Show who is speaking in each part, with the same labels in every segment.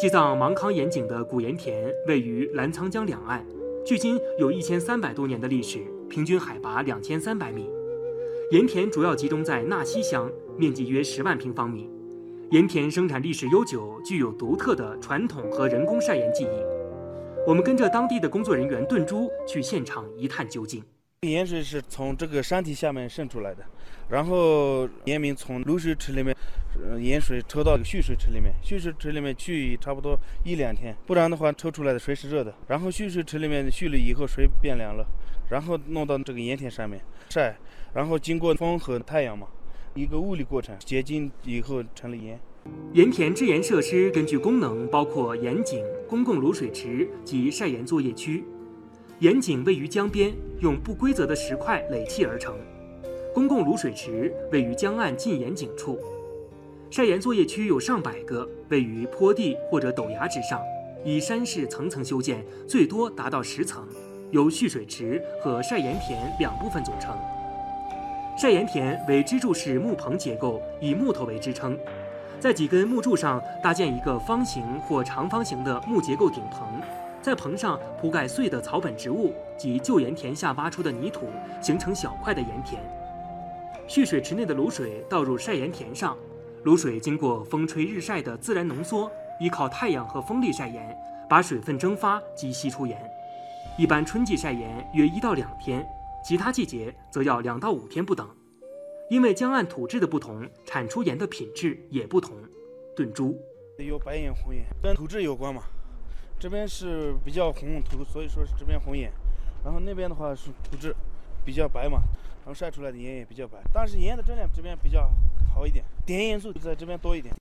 Speaker 1: 西藏芒康盐井的古盐田位于澜沧江两岸，距今有一千三百多年的历史，平均海拔两千三百米。盐田主要集中在纳西乡，面积约十万平方米。盐田生产历史悠久，具有独特的传统和人工晒盐技艺。我们跟着当地的工作人员炖猪去现场一探究竟。
Speaker 2: 盐水是从这个山体下面渗出来的，然后盐民从卤水池里面，盐水抽到蓄水池里面，蓄水池里面蓄差不多一两天，不然的话抽出来的水是热的。然后蓄水池里面蓄了以后水变凉了，然后弄到这个盐田上面晒，然后经过风和太阳嘛。一个物理过程，结晶以后成了盐。
Speaker 1: 盐田制盐设施根据功能包括盐井、公共卤水池及晒盐作业区。盐井位于江边，用不规则的石块垒砌而成。公共卤水池位于江岸近盐井处。晒盐作业区有上百个，位于坡地或者陡崖之上，以山势层层修建，最多达到十层，由蓄水池和晒盐田两部分组成。晒盐田为支柱式木棚结构，以木头为支撑，在几根木柱上搭建一个方形或长方形的木结构顶棚，在棚上铺盖碎的草本植物及旧盐田下挖出的泥土，形成小块的盐田。蓄水池内的卤水倒入晒盐田上，卤水经过风吹日晒的自然浓缩，依靠太阳和风力晒盐，把水分蒸发及析出盐。一般春季晒盐约一到两天。其他季节则要两到五天不等，因为江岸土质的不同，产出盐的品质也不同。炖猪
Speaker 2: 有白盐、红盐，跟土质有关嘛。这边是比较红土，所以说是这边红盐。然后那边的话是土质比较白嘛，后晒出来的盐也比较白。但是盐的质量这边比较好一点，碘元素在这边多一点。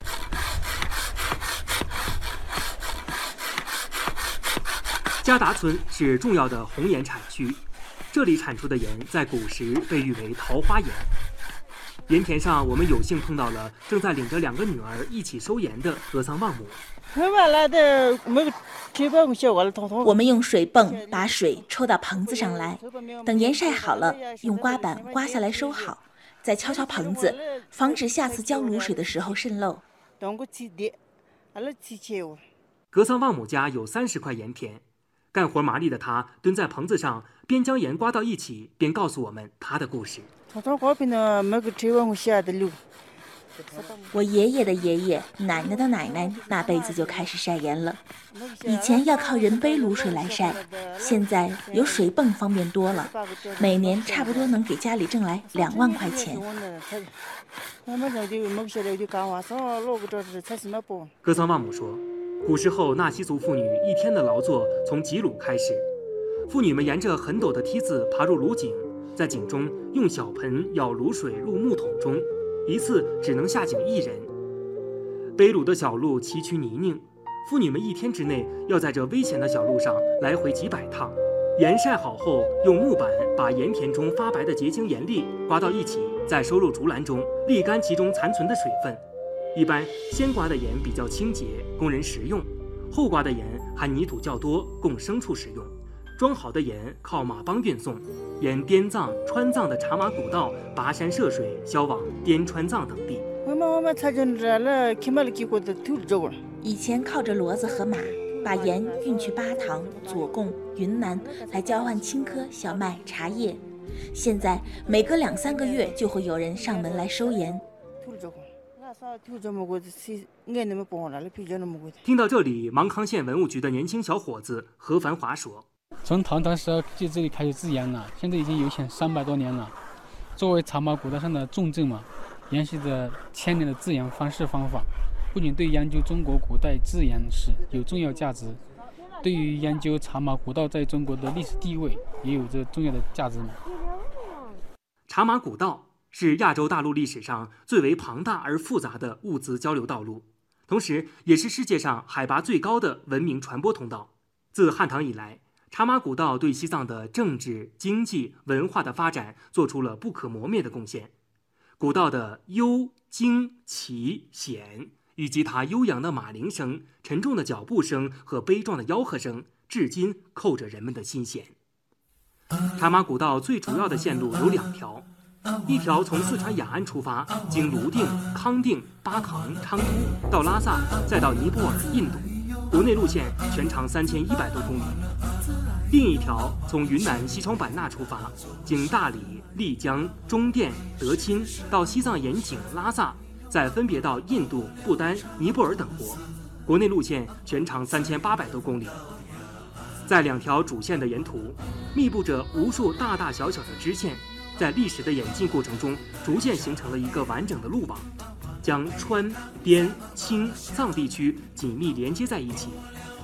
Speaker 1: 加达村是重要的红盐产区。这里产出的盐在古时被誉为桃花盐。盐田上，我们有幸碰到了正在领着两个女儿一起收盐的格桑旺姆。
Speaker 3: 我们用水泵把水抽到棚子上来，等盐晒好了，用刮板刮下来收好，再敲敲棚子，防止下次浇卤水的时候渗漏。
Speaker 1: 格桑旺姆家有三十块盐田。干活麻利的他蹲在棚子上，边将盐刮到一起，边告诉我们他的故事。
Speaker 3: 我爷爷的爷爷、奶奶的奶奶那辈子就开始晒盐了。以前要靠人背卤水来晒，现在有水泵方便多了，每年差不多能给家里挣来两万块钱。
Speaker 1: 格桑旺姆说。古时候，纳西族妇女一天的劳作从挤卤开始。妇女们沿着很陡的梯子爬入卤井，在井中用小盆舀卤水入木桶中，一次只能下井一人。背卤的小路崎岖泥泞，妇女们一天之内要在这危险的小路上来回几百趟。盐晒好后，用木板把盐田中发白的结晶盐粒刮到一起，再收入竹篮中，沥干其中残存的水分。一般先刮的盐比较清洁，供人食用；后刮的盐含泥土较多，供牲畜食用。装好的盐靠马帮运送，沿滇藏、川藏的茶马古道跋山涉水，销往滇川藏等地。
Speaker 3: 以前靠着骡子和马，把盐运去巴塘、左贡、云南来交换青稞、小麦、茶叶。现在每隔两三个月就会有人上门来收盐。
Speaker 1: 听到这里，芒康县文物局的年轻小伙子何繁华说：“
Speaker 4: 从唐朝时候就这里开始制盐了，现在已经有千三百多年了。作为茶马古道上的重镇嘛，沿袭着千年的制盐方式方法，不仅对研究中国古代制盐史有重要价值，对于研究茶马古道在中国的历史地位也有着重要的价值嘛。”
Speaker 1: 茶马古道。是亚洲大陆历史上最为庞大而复杂的物资交流道路，同时也是世界上海拔最高的文明传播通道。自汉唐以来，茶马古道对西藏的政治、经济、文化的发展做出了不可磨灭的贡献。古道的幽、惊、奇、险，以及它悠扬的马铃声、沉重的脚步声和悲壮的吆喝声，至今扣着人们的心弦。茶马古道最主要的线路有两条。一条从四川雅安出发，经泸定、康定、巴塘、昌都，到拉萨，再到尼泊尔、印度；国内路线全长三千一百多公里。另一条从云南西双版纳出发，经大理、丽江、中甸、德钦到西藏盐井、拉萨，再分别到印度、不丹、尼泊尔等国。国内路线全长三千八百多公里。在两条主线的沿途，密布着无数大大小小的支线，在历史的演进过程中，逐渐形成了一个完整的路网。将川、滇、青、藏地区紧密连接在一起，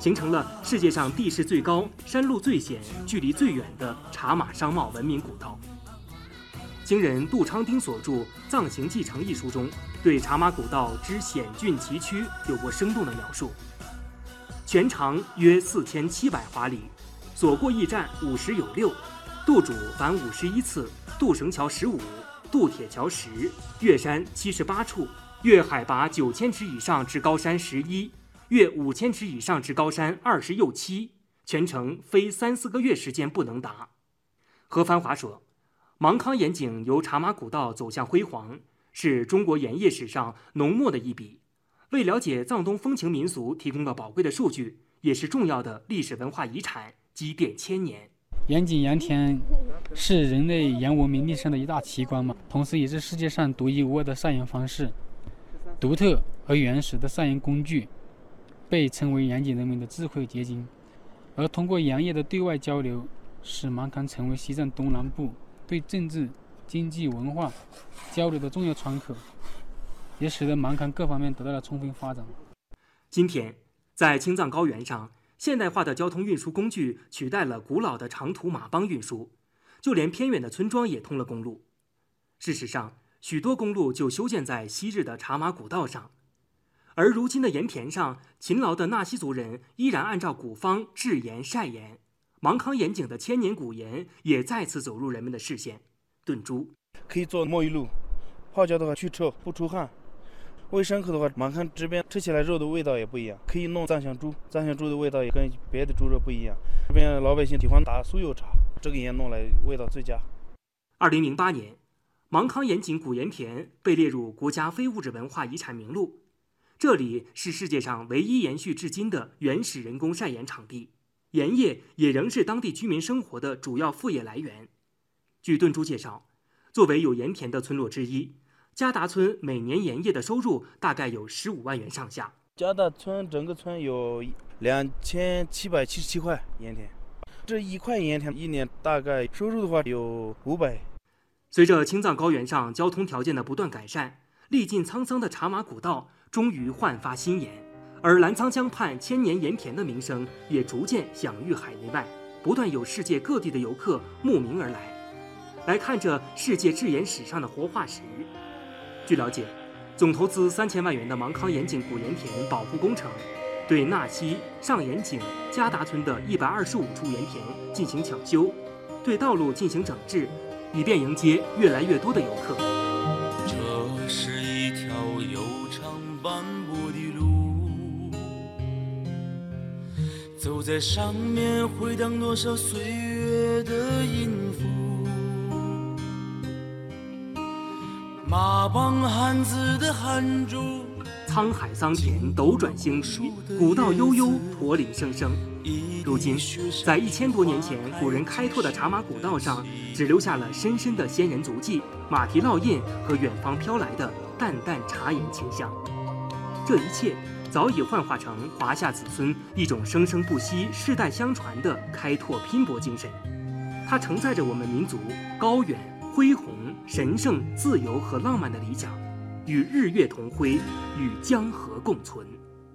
Speaker 1: 形成了世界上地势最高、山路最险、距离最远的茶马商贸文明古道。清人杜昌丁所著《藏行记承》一书中，对茶马古道之险峻崎岖有过生动的描述。全长约四千七百华里，所过驿站五十有六，渡主凡五十一次，渡绳桥十五，渡铁桥十，越山七十八处。越海拔九千尺以上之高山十一，越五千尺以上之高山二十又七，全程非三四个月时间不能达。何繁华说：“芒康盐井由茶马古道走向辉煌，是中国盐业史上浓墨的一笔，为了解藏东风情民俗提供了宝贵的数据，也是重要的历史文化遗产，积淀千年。
Speaker 4: 盐井盐田是人类盐文明历史上的一大奇观嘛，同时也是世界上独一无二的晒盐方式。”独特而原始的晒盐工具，被称为盐井人民的智慧结晶。而通过盐业的对外交流，使芒康成为西藏东南部对政治、经济、文化交流的重要窗口，也使得芒康各方面得到了充分发展。
Speaker 1: 今天，在青藏高原上，现代化的交通运输工具取代了古老的长途马帮运输，就连偏远的村庄也通了公路。事实上，许多公路就修建在昔日的茶马古道上，而如今的盐田上，勤劳的纳西族人依然按照古方制盐晒盐。芒康盐井的千年古盐也再次走入人们的视线。炖猪
Speaker 2: 可以做沐浴露，泡脚的话去臭不出汗。喂牲口的话，芒康这边吃起来肉的味道也不一样。可以弄藏香猪，藏香猪的味道也跟别的猪肉不一样。这边老百姓喜欢打酥油茶，这个盐弄来味道最佳。
Speaker 1: 二零零八年。芒康盐井古盐田被列入国家非物质文化遗产名录，这里是世界上唯一延续至今的原始人工晒盐场地，盐业也仍是当地居民生活的主要副业来源。据顿珠介绍，作为有盐田的村落之一，加达村每年盐业的收入大概有十五万元上下。
Speaker 2: 加达村整个村有两千七百七十七块盐田，这一块盐田一年大概收入的话有五百。
Speaker 1: 随着青藏高原上交通条件的不断改善，历尽沧桑的茶马古道终于焕发新颜，而澜沧江畔千年盐田的名声也逐渐享誉海内外，不断有世界各地的游客慕名而来，来看这世界制盐史上的活化石。据了解，总投资三千万元的芒康盐井古盐田保护工程，对纳西、上盐井、加达村的一百二十五处盐田进行抢修，对道路进行整治。以便迎接越来越多的游客。
Speaker 5: 在上面回荡多少岁月的音符。马帮汉子的汗珠。
Speaker 1: 沧海桑田，斗转星移，古道悠悠，驼铃声声。如今，在一千多年前古人开拓的茶马古道上，只留下了深深的先人足迹、马蹄烙印和远方飘来的淡淡茶饮清香。这一切早已幻化成华夏子孙一种生生不息、世代相传的开拓拼搏精神。它承载着我们民族高远、恢宏、神圣、自由和浪漫的理想。与日月同辉，与江河共存。